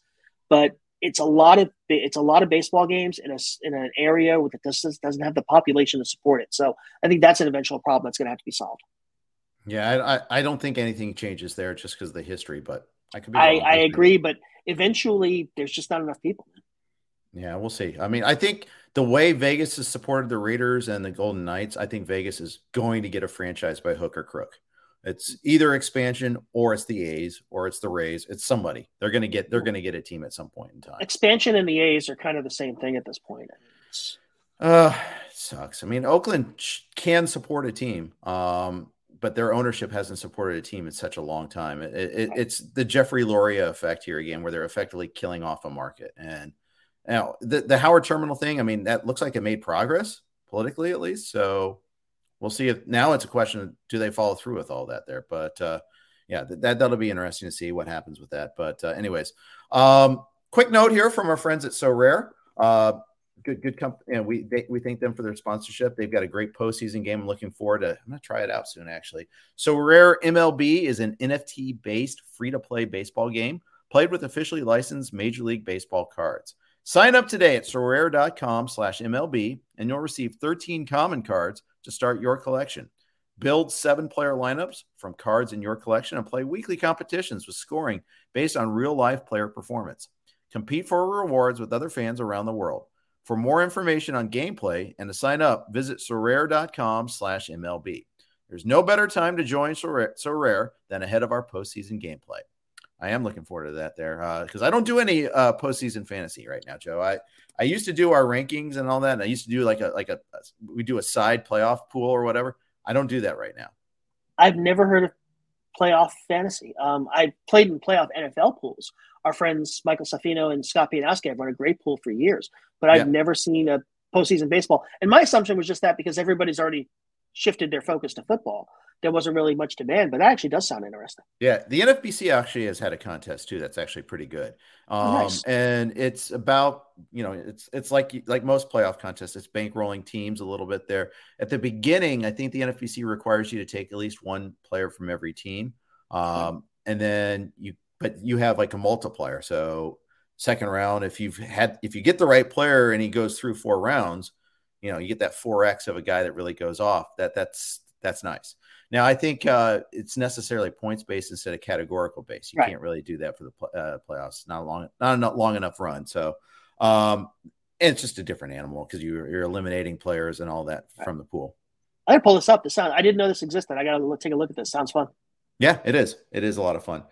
but it's a lot of it's a lot of baseball games in a in an area with it doesn't doesn't have the population to support it. So I think that's an eventual problem that's going to have to be solved. Yeah, I, I don't think anything changes there just because of the history, but I could be. I, I agree, but eventually there's just not enough people. Yeah, we'll see. I mean, I think the way Vegas has supported the Raiders and the Golden Knights, I think Vegas is going to get a franchise by hook or crook. It's either expansion or it's the A's or it's the Rays. It's somebody. They're going to get they're going to get a team at some point in time. Expansion and the A's are kind of the same thing at this point. Uh, sucks. I mean, Oakland can support a team, um, but their ownership hasn't supported a team in such a long time. It, it, it's the Jeffrey Loria effect here again, where they're effectively killing off a market. And now the, the Howard Terminal thing, I mean, that looks like it made progress politically, at least. So we'll see if now it's a question of do they follow through with all that there. But uh, yeah, that that'll be interesting to see what happens with that. But uh, anyways, um, quick note here from our friends at Sorare. Uh, good, good company, and we they, we thank them for their sponsorship. They've got a great postseason game. I'm looking forward to. I'm gonna try it out soon, actually. Sorare MLB is an NFT based free to play baseball game played with officially licensed Major League Baseball cards. Sign up today at sorare.com slash MLB and you'll receive 13 common cards to start your collection. Build seven player lineups from cards in your collection and play weekly competitions with scoring based on real life player performance. Compete for rewards with other fans around the world. For more information on gameplay and to sign up, visit sorare.com slash MLB. There's no better time to join Sorare than ahead of our postseason gameplay. I am looking forward to that there because uh, I don't do any uh, postseason fantasy right now, Joe. I I used to do our rankings and all that. And I used to do like a like a we do a side playoff pool or whatever. I don't do that right now. I've never heard of playoff fantasy. Um, I played in playoff NFL pools. Our friends Michael Salfino and Scott Pianowski have run a great pool for years, but I've yeah. never seen a postseason baseball. And my assumption was just that because everybody's already shifted their focus to football there wasn't really much demand, but that actually does sound interesting. Yeah, the NFBC actually has had a contest too. That's actually pretty good. Um, nice. And it's about you know it's it's like like most playoff contests. It's bankrolling teams a little bit there. At the beginning, I think the NFBC requires you to take at least one player from every team, um, and then you but you have like a multiplier. So second round, if you've had if you get the right player and he goes through four rounds, you know you get that four x of a guy that really goes off. That that's that's nice. Now, I think uh, it's necessarily points based instead of categorical based. You right. can't really do that for the uh, playoffs. Not long, not a long enough run. So, um, it's just a different animal because you're, you're eliminating players and all that right. from the pool. I gotta pull this up. This sound I didn't know this existed. I gotta take a look at this. Sounds fun. Yeah, it is. It is a lot of fun.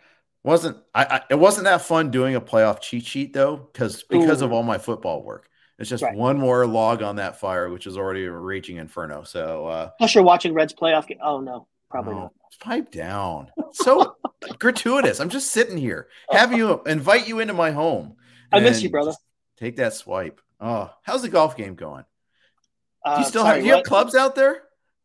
Wasn't I, I It wasn't that fun doing a playoff cheat sheet though, because because Ooh. of all my football work. It's just right. one more log on that fire, which is already a raging inferno. So, uh, plus you're watching Reds playoff game. Oh no, probably oh, not. Pipe down. So gratuitous. I'm just sitting here, have you invite you into my home. I miss you, brother. Take that swipe. Oh, how's the golf game going? Uh, Do you still sorry, have, do you have clubs out there?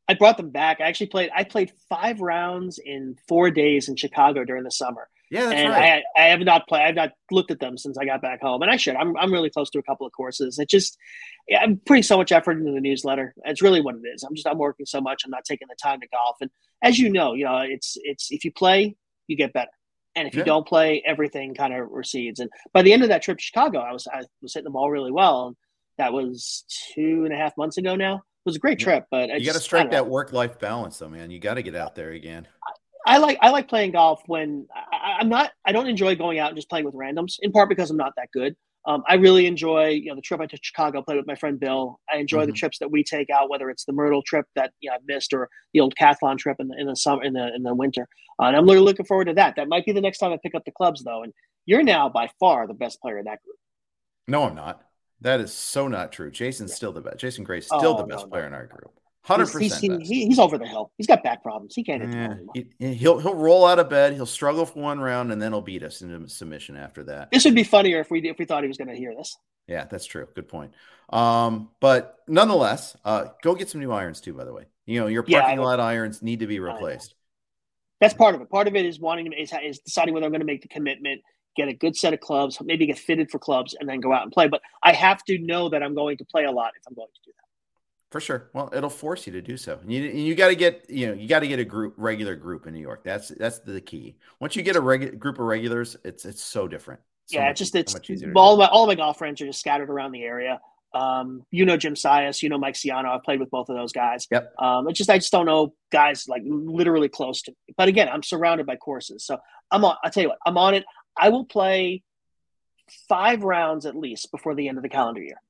I brought them back. I actually played. I played five rounds in four days in Chicago during the summer. Yeah, that's and right. I, I have not played. I've not looked at them since I got back home, and I should. I'm I'm really close to a couple of courses. It just, yeah, I'm putting so much effort into the newsletter. It's really what it is. I'm just I'm working so much. I'm not taking the time to golf. And as you know, you know, it's it's if you play, you get better, and if yeah. you don't play, everything kind of recedes. And by the end of that trip to Chicago, I was I was hitting the ball really well. And that was two and a half months ago now. It was a great trip, but I you got to strike that work life balance, though, man. You got to get out there again. I like I like playing golf when I, am not. I don't enjoy going out and just playing with randoms. In part because I'm not that good. Um, I really enjoy you know the trip I took to Chicago, played with my friend Bill. I enjoy mm-hmm. the trips that we take out, whether it's the Myrtle trip that you know, I've missed or the old Cathlon trip in the in the summer in the in the winter. Uh, and I'm really looking forward to that. That might be the next time I pick up the clubs though. And you're now by far the best player in that group. No, I'm not. That is so not true. Jason's still the best. Jason Gray's still oh, the best no, player no. in our group. Hundred percent. He's, over the hill. He's got back problems. He can't. Yeah, he, he'll he'll roll out of bed. He'll struggle for one round, and then he'll beat us into submission after that. This would be funnier if we if we thought he was going to hear this. Yeah, that's true. Good point. Um, but nonetheless, uh, go get some new irons too. By the way, you know your parking yeah, lot irons need to be replaced. That's part of it. Part of it is wanting is, is deciding whether I'm going to make the commitment, get a good set of clubs, maybe get fitted for clubs, and then go out and play. But I have to know that I'm going to play a lot if I'm going to do that. For sure. Well, it'll force you to do so. You you got to get you know you got to get a group regular group in New York. That's that's the key. Once you get a regu- group of regulars, it's it's so different. So yeah, much, just it's all my all my golf friends are just scattered around the area. Um, you know Jim Sias, you know Mike Ciano. I've played with both of those guys. Yep. Um, it's just I just don't know guys like literally close to. Me. But again, I'm surrounded by courses, so I'm on. I'll tell you what, I'm on it. I will play five rounds at least before the end of the calendar year.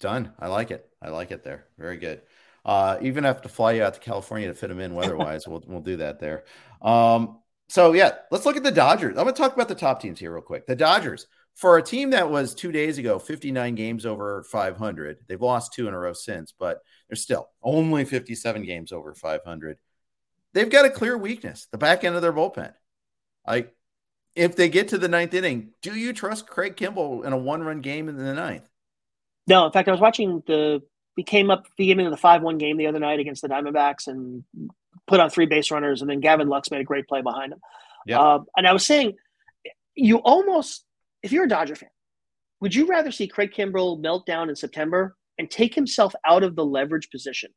Done. I like it. I like it there. Very good. Uh, even have to fly you out to California to fit them in weather-wise. we'll we'll do that there. Um, so yeah, let's look at the Dodgers. I'm going to talk about the top teams here real quick. The Dodgers, for a team that was two days ago 59 games over 500 they've lost two in a row since but they're still only 57 games over 500 they've got a clear weakness the back end of their bullpen like if they get to the ninth inning do you trust craig kimbrel in a one run game in the ninth no in fact i was watching the we came up the beginning of the 5-1 game the other night against the diamondbacks and put on three base runners and then gavin lux made a great play behind him yeah. Uh, and i was saying you almost if you're a Dodger fan, would you rather see Craig Kimbrel melt down in September and take himself out of the leverage position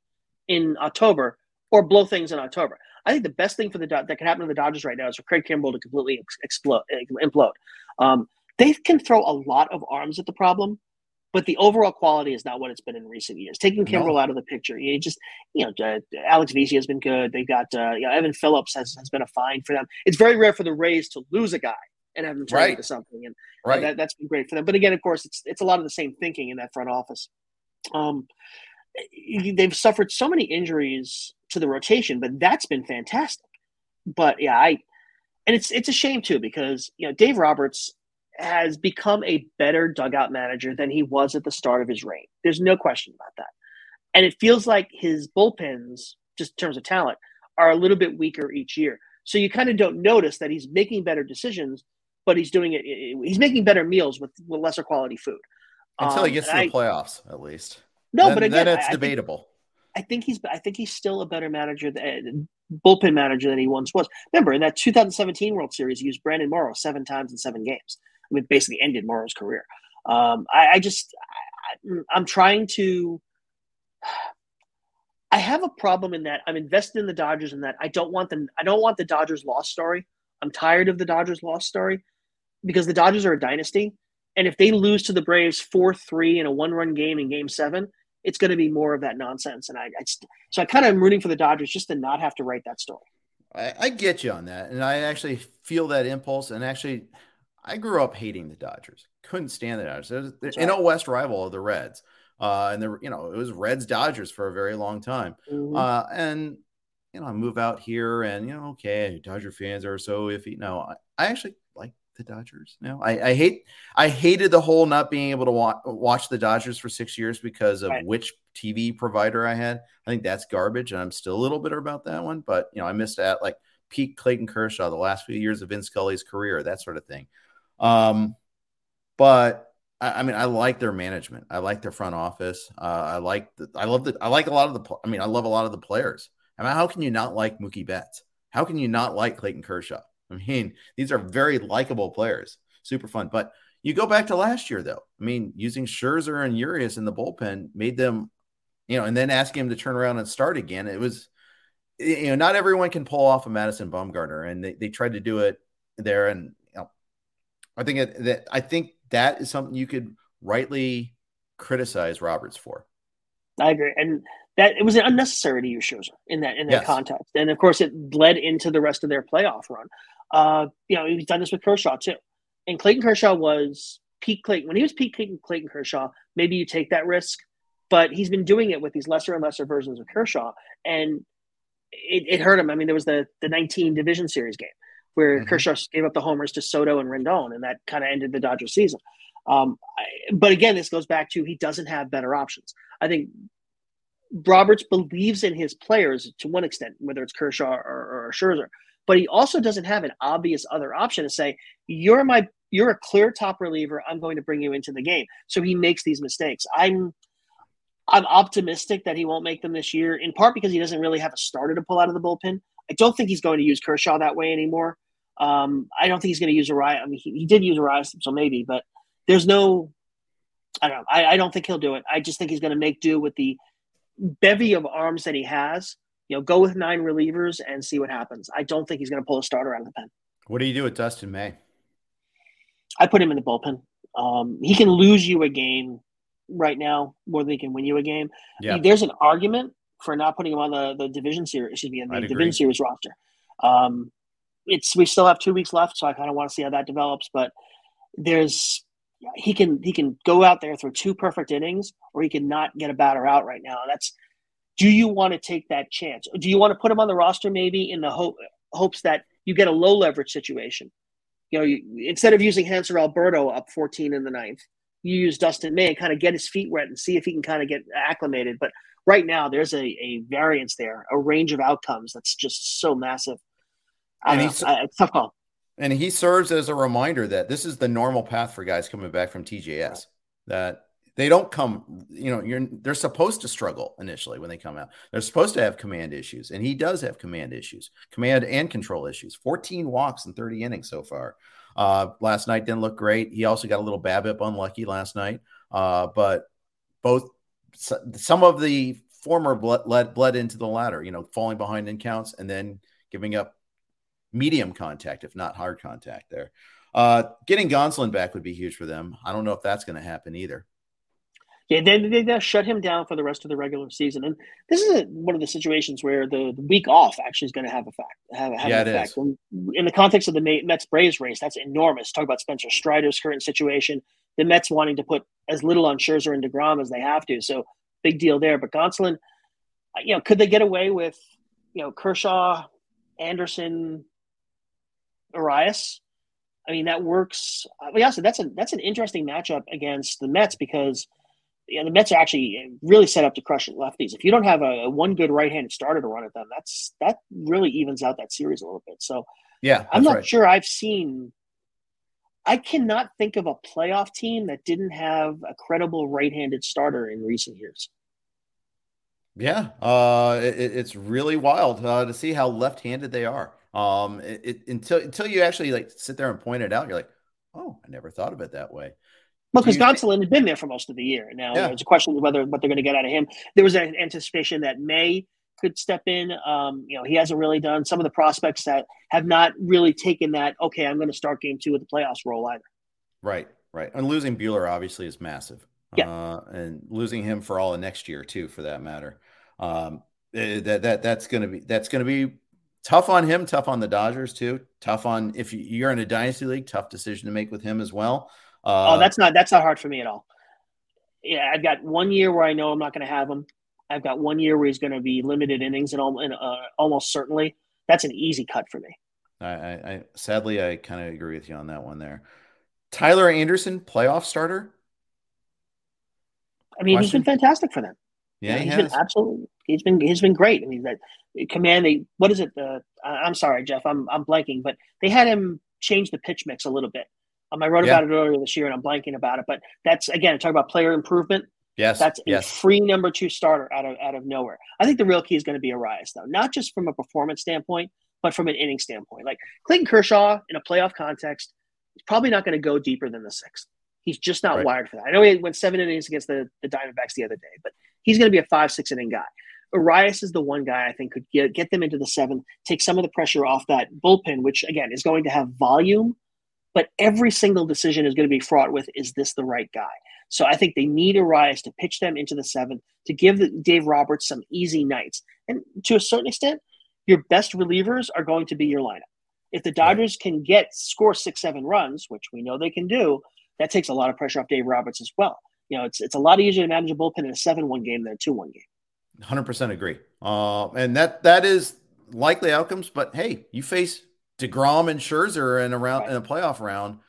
in October or blow things in October? I think the best thing for the that can happen to the Dodgers right now is for Craig Kimbrel to completely explode, implode. Um, they can throw a lot of arms at the problem, but the overall quality is not what it's been in recent years. Taking Kimbrel no. out of the picture, you just you know uh, Alex Vesia has been good. They've got uh, you know Evan Phillips has, has been a fine for them. It's very rare for the Rays to lose a guy and have them turn right. into something. And right. that, has been great for them. But again, of course, it's it's a lot of the same thinking in that front office. Um, they've suffered so many injuries to the rotation, but that's been fantastic. But yeah, I and it's it's a shame too because you know Dave Roberts has become a better dugout manager than he was at the start of his reign. There's no question about that. And it feels like his bullpens, just in terms of talent, are a little bit weaker each year. So you kind of don't notice that he's making better decisions but he's doing it. He's making better meals with, with lesser quality food until um, he gets to the I, playoffs, at least. No, then, but again, then it's I, debatable. I think, I think he's. I think he's still a better manager, than, bullpen manager than he once was. Remember, in that 2017 World Series, he used Brandon Morrow seven times in seven games. I mean, basically ended Morrow's career. Um, I, I, just, I, I'm trying to. I have a problem in that I'm invested in the Dodgers in that I don't want the I don't want the Dodgers lost story. I'm tired of the Dodgers lost story because the Dodgers are a dynasty. And if they lose to the Braves 4 3 in a one run game in game seven, it's going to be more of that nonsense. And I, I so I kind of am rooting for the Dodgers just to not have to write that story. I, I get you on that. And I actually feel that impulse. And actually, I grew up hating the Dodgers. Couldn't stand the Dodgers. Was an right. West rival of the Reds. Uh, and the you know it was Reds Dodgers for a very long time. Mm-hmm. Uh, and you know I move out here and you know okay Dodger fans are so iffy. No, I, I actually the Dodgers now. I, I, hate I hated the whole not being able to wa- watch the Dodgers for six years because of right. which TV provider I had. I think that's garbage, and I'm still a little bitter about that one. But you know, I missed out like peak Clayton Kershaw, the last few years of Vin Scully's career, that sort of thing. Um, but I, I mean, I like their management. I like their front office. Uh, I like the, I love the I like a lot of the. I mean, I love a lot of the players. I mean, how can you not like Mookie Betts? How can you not like Clayton Kershaw? I mean, these are very likable players, super fun. But you go back to last year, though. I mean, using Scherzer and Urias in the bullpen made them, you know, and then asking him to turn around and start again. It was, you know, not everyone can pull off a Madison Bumgarner, and they, they tried to do it there. And you know, I think that I think that is something you could rightly criticize Roberts for. I agree, and that it was unnecessary to use Scherzer in that in that yes. context, and of course it led into the rest of their playoff run. Uh, you know, he's done this with Kershaw too. And Clayton Kershaw was peak Clayton. When he was peak Clayton, Clayton Kershaw, maybe you take that risk, but he's been doing it with these lesser and lesser versions of Kershaw. And it, it hurt him. I mean, there was the, the 19 division series game where mm-hmm. Kershaw gave up the homers to Soto and Rendon, and that kind of ended the Dodgers season. Um, I, but again, this goes back to he doesn't have better options. I think Roberts believes in his players to one extent, whether it's Kershaw or, or Scherzer but he also doesn't have an obvious other option to say, you're my you're a clear top reliever. I'm going to bring you into the game. So he makes these mistakes. I'm I'm optimistic that he won't make them this year, in part because he doesn't really have a starter to pull out of the bullpen. I don't think he's going to use Kershaw that way anymore. Um, I don't think he's going to use Urias. I mean, he, he did use Urias, so maybe, but there's no. I don't know. I, I don't think he'll do it. I just think he's going to make do with the bevy of arms that he has you know, go with nine relievers and see what happens. I don't think he's going to pull a starter out of the pen. What do you do with Dustin May? I put him in the bullpen. Um, he can lose you a game right now more than he can win you a game. Yeah. There's an argument for not putting him on the, the division series, excuse me, the I'd division agree. series roster. Um, it's we still have two weeks left, so I kind of want to see how that develops. But there's he can he can go out there through two perfect innings, or he can not get a batter out right now. That's do you want to take that chance? Do you want to put him on the roster maybe in the hope, hopes that you get a low leverage situation You know, you, instead of using Hanser Alberto up 14 in the ninth, you use Dustin May and kind of get his feet wet and see if he can kind of get acclimated. But right now, there's a, a variance there, a range of outcomes that's just so massive. and he's, it's tough call. And he serves as a reminder that this is the normal path for guys coming back from TJS. That they don't come, you know, you're they're supposed to struggle initially when they come out. They're supposed to have command issues, and he does have command issues, command and control issues. 14 walks in 30 innings so far. Uh, last night didn't look great. He also got a little BABIP unlucky last night. Uh, but both some of the former bled, bled, bled into the latter, you know, falling behind in counts and then giving up medium contact, if not hard contact there. Uh, getting Gonsolin back would be huge for them. I don't know if that's going to happen either. Yeah, they, they, they shut him down for the rest of the regular season, and this is a, one of the situations where the, the, week off actually is going to have a fact. Have, have yeah, an effect. In, the context of the Mets Braves race, that's enormous. Talk about Spencer Strider's current situation. The Mets wanting to put as little on Scherzer and Degrom as they have to, so big deal there. But Gonsolin, you know, could they get away with you know Kershaw, Anderson, Urias? I mean, that works. Uh, yeah, so that's a that's an interesting matchup against the Mets because you know, the Mets are actually really set up to crush lefties. If you don't have a, a one good right-handed starter to run at them, that's that really evens out that series a little bit. So yeah, I'm not right. sure I've seen. I cannot think of a playoff team that didn't have a credible right-handed starter in recent years. Yeah, uh, it, it's really wild uh, to see how left-handed they are. Um, it, it, until until you actually like sit there and point it out, you're like, oh, I never thought of it that way. Well, because Gonsolin had been there for most of the year. Now yeah. there's a question of whether what they're going to get out of him. There was an anticipation that May could step in. Um, you know, he hasn't really done some of the prospects that have not really taken that. Okay, I'm going to start game two with the playoffs role either. Right, right. And losing Buehler obviously is massive. Yeah, uh, and losing him for all of next year too, for that matter. Um, eh, that that that's going to be that's going to be tough on him. Tough on the Dodgers too. Tough on if you're in a dynasty league. Tough decision to make with him as well. Uh, oh, that's not that's not hard for me at all. Yeah, I've got one year where I know I'm not going to have him. I've got one year where he's going to be limited innings and, and uh, almost certainly that's an easy cut for me. I, I, I sadly I kind of agree with you on that one there. Tyler Anderson, playoff starter. I mean, Question? he's been fantastic for them. Yeah, he he's has. been absolutely. He's been he's been great. I mean, that command. They, what is it? Uh, I'm sorry, Jeff. I'm I'm blanking, but they had him change the pitch mix a little bit. Um, I wrote yeah. about it earlier this year, and I'm blanking about it. But that's again talk about player improvement. Yes, that's a yes. free number two starter out of out of nowhere. I think the real key is going to be Urias, though, not just from a performance standpoint, but from an inning standpoint. Like Clayton Kershaw in a playoff context, is probably not going to go deeper than the sixth. He's just not right. wired for that. I know he went seven innings against the, the Diamondbacks the other day, but he's going to be a five, six inning guy. Urias is the one guy I think could get, get them into the seven, take some of the pressure off that bullpen, which again is going to have volume but every single decision is going to be fraught with is this the right guy? So I think they need Urias to pitch them into the seventh to give the, Dave Roberts some easy nights. And to a certain extent, your best relievers are going to be your lineup. If the Dodgers can get score six, seven runs, which we know they can do, that takes a lot of pressure off Dave Roberts as well. You know, it's it's a lot easier to manage a bullpen in a seven-one game than a two-one game. Hundred percent agree. Uh, and that that is likely outcomes. But hey, you face Degrom and Scherzer in a round right. in a playoff round.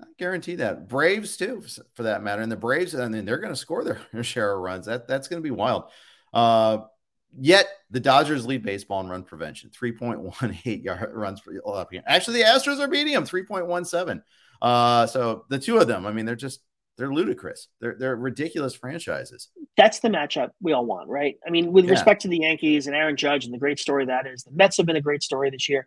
I guarantee that Braves too, for that matter, and the Braves, I mean, they're going to score their, their, share of runs. That that's going to be wild. Uh, yet the Dodgers lead baseball in run prevention, three point one eight yard runs per Actually, the Astros are beating them, three point one seven. Uh, so the two of them, I mean, they're just they're ludicrous. They're they're ridiculous franchises. That's the matchup we all want, right? I mean, with yeah. respect to the Yankees and Aaron Judge and the great story that is, the Mets have been a great story this year.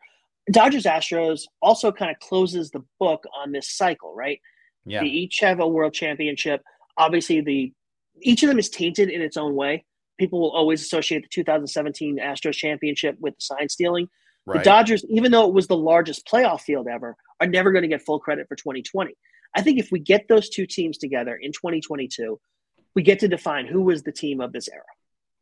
Dodgers Astros also kind of closes the book on this cycle, right? Yeah. They each have a world championship. Obviously, the each of them is tainted in its own way. People will always associate the 2017 Astros championship with the sign stealing. Right. The Dodgers, even though it was the largest playoff field ever, are never going to get full credit for 2020. I think if we get those two teams together in 2022, we get to define who was the team of this era.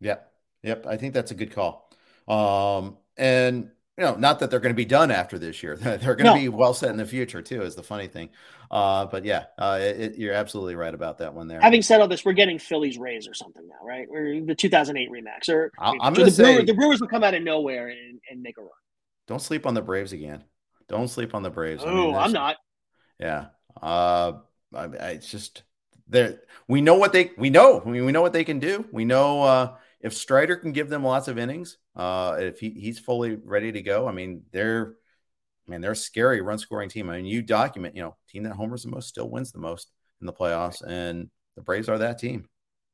Yep. Yep. I think that's a good call. Um, and you know, not that they're going to be done after this year. they're going to no. be well set in the future too. Is the funny thing. Uh, but yeah, uh, it, you're absolutely right about that one there. Having said all this, we're getting Phillies Rays or something now, right? We're the 2008 Remax, or I'm going to say Brewers, the Brewers will come out of nowhere and, and make a run. Don't sleep on the Braves again. Don't sleep on the Braves. Oh, I mean, I'm not. Yeah. Uh, I, I, it's just there. We know what they. We know. I mean, we know what they can do. We know uh, if Strider can give them lots of innings. Uh, if he, he's fully ready to go. I mean, they're. I mean, they're a scary run scoring team. I mean, you document, you know, team that homers the most still wins the most in the playoffs, and the Braves are that team.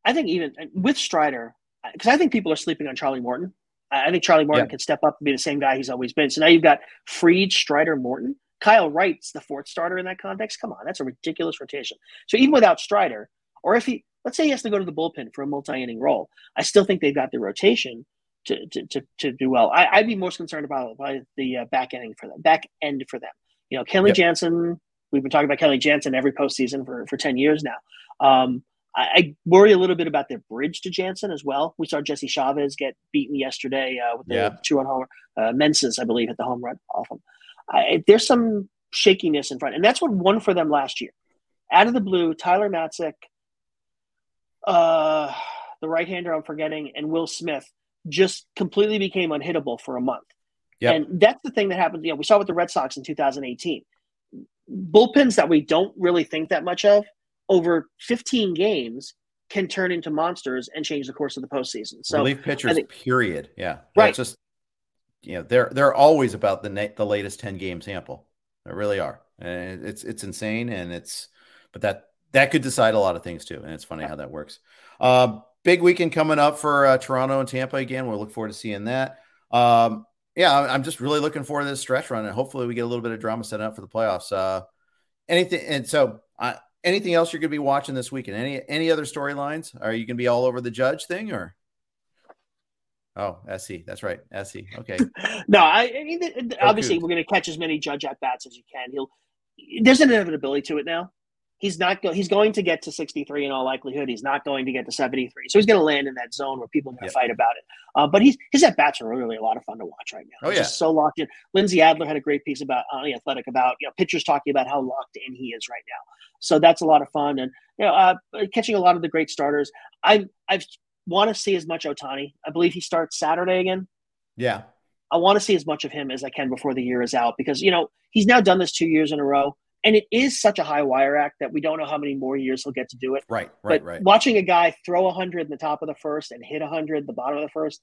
I think even with Strider, because I think people are sleeping on Charlie Morton. I think Charlie Morton yeah. can step up and be the same guy he's always been. So now you've got Fried, Strider, Morton. Kyle Wright's the fourth starter in that context. Come on, that's a ridiculous rotation. So even without Strider, or if he, let's say he has to go to the bullpen for a multi-inning role, I still think they've got the rotation to to, to, to do well. I, would be most concerned about, about the uh, back ending for them, back end for them. You know, Kelly yep. Jansen. We've been talking about Kenley Jansen every postseason for for ten years now. Um, I, I, worry a little bit about their bridge to Jansen as well. We saw Jesse Chavez get beaten yesterday uh, with the yeah. two run homer. Uh, Meneses, I believe, hit the home run off him. I, there's some shakiness in front, and that's what won for them last year. Out of the blue, Tyler Matzek, uh, the right hander I'm forgetting, and Will Smith just completely became unhittable for a month. Yep. And that's the thing that happened. You know, we saw with the Red Sox in 2018. Bullpens that we don't really think that much of over 15 games can turn into monsters and change the course of the postseason. So relief pitchers, think, period. Yeah, right. just you know they're they're always about the na- the latest 10 game sample. They really are, and it's it's insane, and it's but that that could decide a lot of things too, and it's funny how that works. Uh, big weekend coming up for uh, Toronto and Tampa again. We'll look forward to seeing that. Um, yeah, I'm just really looking forward to this stretch run, and hopefully we get a little bit of drama set up for the playoffs. Uh, anything, and so I anything else you're going to be watching this weekend? Any any other storylines? Are you going to be all over the judge thing or? Oh, SC. That's right. SC. Okay. no, I, I mean, obviously, we're going to catch as many judge at bats as you can. He'll. There's an inevitability to it now. He's not. Go, he's going to get to 63 in all likelihood. He's not going to get to 73. So he's going to land in that zone where people are going to fight about it. Uh, but he's his at bats are really a lot of fun to watch right now. Oh he's yeah. so locked in. Lindsey Adler had a great piece about on the Athletic about you know pitchers talking about how locked in he is right now. So that's a lot of fun, and you know, uh, catching a lot of the great starters. I I want to see as much Ohtani. I believe he starts Saturday again. Yeah, I want to see as much of him as I can before the year is out because you know he's now done this two years in a row, and it is such a high wire act that we don't know how many more years he'll get to do it. Right, right, but right. Watching a guy throw hundred in the top of the first and hit hundred the bottom of the first,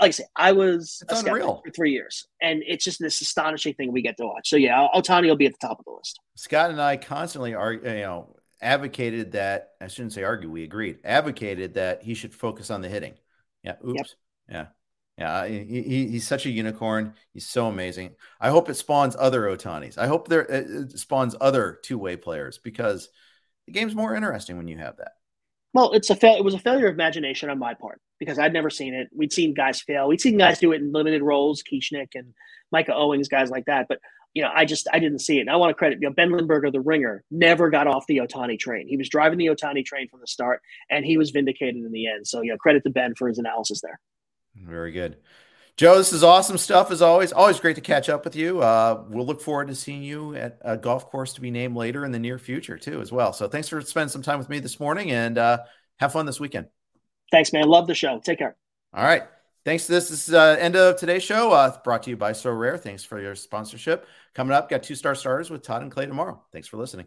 like I say, I was it's unreal for three years, and it's just this astonishing thing we get to watch. So yeah, Ohtani will be at the top of the list. Scott and I constantly are, you know, advocated that I shouldn't say argue, we agreed, advocated that he should focus on the hitting. Yeah, oops, yep. yeah. Yeah, he, he, he's such a unicorn. He's so amazing. I hope it spawns other Ohtanis. I hope there it spawns other two way players because the game's more interesting when you have that. Well, it's a fa- it was a failure of imagination on my part because I'd never seen it. We'd seen guys fail. We'd seen guys do it in limited roles, Kieschnick and Micah Owings, guys like that. But you know, I just I didn't see it. And I want to credit you know Ben Lindbergh, the ringer, never got off the Ohtani train. He was driving the Ohtani train from the start, and he was vindicated in the end. So you know, credit to Ben for his analysis there. Very good. Joe, this is awesome stuff as always. Always great to catch up with you. Uh, we'll look forward to seeing you at a golf course to be named later in the near future too, as well. So thanks for spending some time with me this morning, and uh, have fun this weekend. Thanks, man. Love the show. Take care. All right. Thanks. This is uh, end of today's show. Uh, brought to you by Sorare. Thanks for your sponsorship. Coming up, got two star starters with Todd and Clay tomorrow. Thanks for listening.